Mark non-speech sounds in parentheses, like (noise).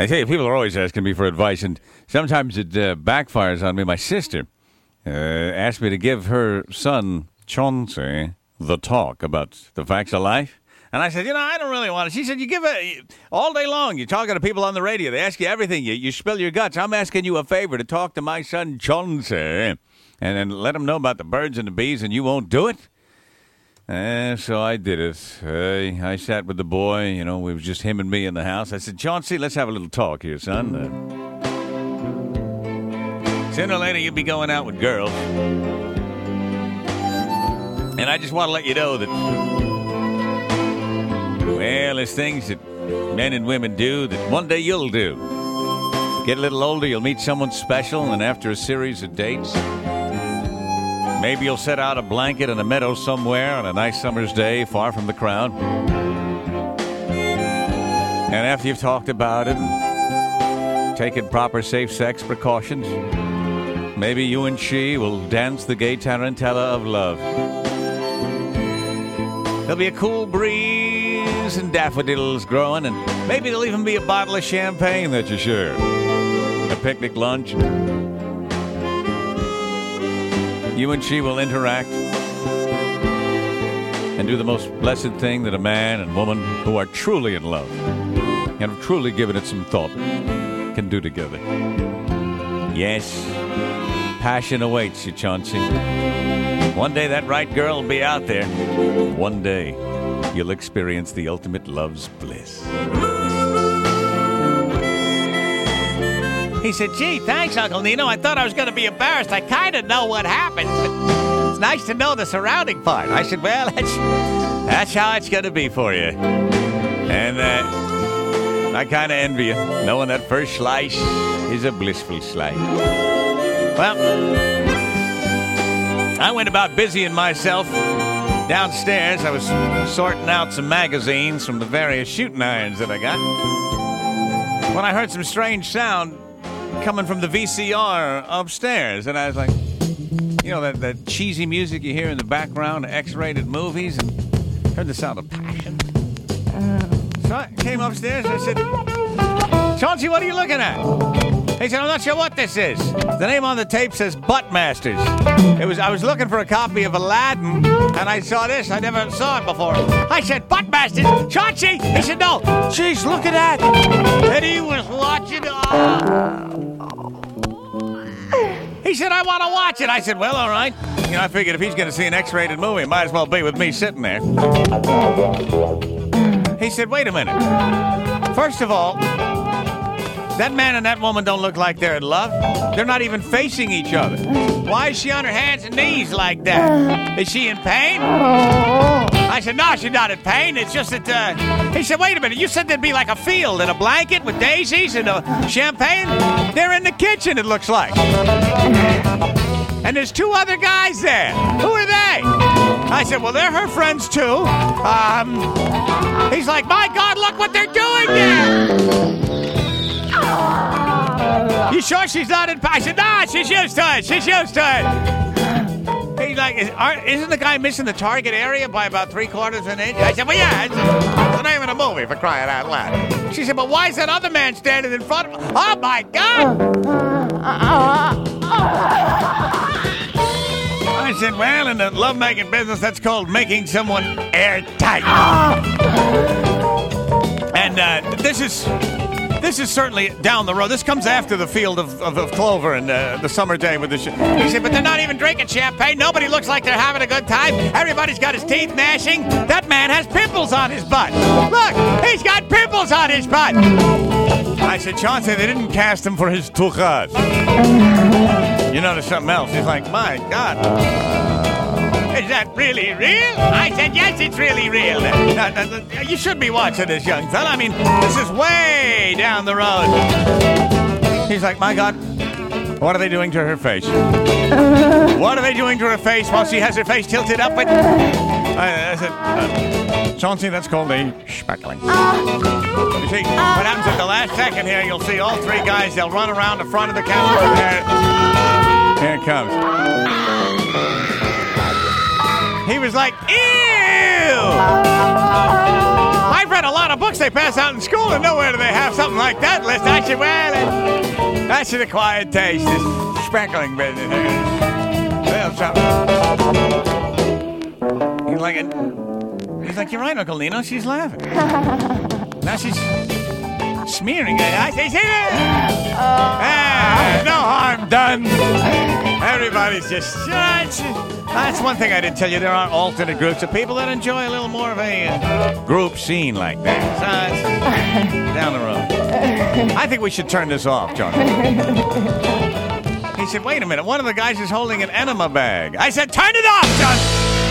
I tell you, people are always asking me for advice, and sometimes it uh, backfires on me. My sister uh, asked me to give her son, Chauncey, the talk about the facts of life. And I said, you know, I don't really want it. She said, you give it all day long. You're talking to people on the radio. They ask you everything. You, you spill your guts. I'm asking you a favor to talk to my son, Chauncey, and then let him know about the birds and the bees, and you won't do it? And so I did it. Uh, I sat with the boy. You know, it was just him and me in the house. I said, Chauncey, let's have a little talk here, son. Uh, sooner or later, you'll be going out with girls. And I just want to let you know that, well, there's things that men and women do that one day you'll do. Get a little older, you'll meet someone special, and after a series of dates, Maybe you'll set out a blanket in a meadow somewhere on a nice summer's day far from the crowd. And after you've talked about it taken proper safe sex precautions, maybe you and she will dance the gay tarantella of love. There'll be a cool breeze and daffodils growing, and maybe there'll even be a bottle of champagne that you share. A picnic lunch. You and she will interact and do the most blessed thing that a man and woman who are truly in love and have truly given it some thought can do together. Yes, passion awaits you, Chauncey. One day that right girl will be out there. One day you'll experience the ultimate love's bliss. He said, gee, thanks, Uncle Nino. I thought I was going to be embarrassed. I kind of know what happened, but it's nice to know the surrounding part. I said, well, that's, that's how it's going to be for you. And uh, I kind of envy you, knowing that first slice is a blissful slice. Well, I went about busying myself downstairs. I was sorting out some magazines from the various shooting irons that I got when I heard some strange sound coming from the VCR upstairs. And I was like, you know, that, that cheesy music you hear in the background, X rated movies, and heard the sound of passion. Uh. So I came upstairs and I said, Chauncey, what are you looking at? He said, I'm not sure what this is. The name on the tape says Butt Masters. It was I was looking for a copy of Aladdin, and I saw this. I never saw it before. I said, Butt Masters, Chauncey. He said, No. Jeez, look at that. And he was watching. Oh. He said, I want to watch it. I said, Well, all right. You know, I figured if he's going to see an X-rated movie, it might as well be with me sitting there. He said, Wait a minute. First of all, that man and that woman don't look like they're in love. They're not even facing each other. Why is she on her hands and knees like that? Is she in pain? I said, no, she's not in pain. It's just that, uh... He said, wait a minute. You said there'd be like a field and a blanket with daisies and a champagne? They're in the kitchen, it looks like. And there's two other guys there. Who are they? I said, well, they're her friends too. Um, he's like, my God, look what they're doing there. You sure she's not in? Pain? I said, nah, she's used to it. She's used to it. Like, is, isn't the guy missing the target area by about three quarters of an inch? I said, well, yeah, it's, it's the name of the movie for crying out loud. She said, but why is that other man standing in front of? Oh my God! I said, well, in the lovemaking business, that's called making someone airtight. And uh, this is this is certainly down the road. This comes after the field of, of, of clover and uh, the summer day with the. Sh- said, but they're not even drinking champagne. Nobody looks like they're having a good time. Everybody's got his teeth gnashing. That man has pimples on his butt. Look, he's got pimples on his butt. I said, Chauncey, they didn't cast him for his tuchas. You notice something else? He's like, my God. (laughs) Is that really real? I said, yes, it's really real. You should be watching this, young fella. I mean, this is way down the road. He's like, my God, what are they doing to her face? What are they doing to her face while she has her face tilted up? I, I said, uh, Chauncey, that's called a speckling. You see, what happens at the last second here, you'll see all three guys, they'll run around the front of the camera. There, here it comes. He was like, ew! I've read a lot of books they pass out in school, and nowhere do they have something like that list. I should, well, it- that's an acquired taste. This sprinkling business. Well, something. He's like, he's like, you're right, Uncle Lino. She's laughing. (laughs) now she's smearing it. I say, see Ah, no harm done. Everybody's just. That's, that's one thing I didn't tell you. There are alternate groups of people that enjoy a little more of a uh, group scene like that. So down the road. I think we should turn this off, John. He said, wait a minute. One of the guys is holding an enema bag. I said, turn it off, John.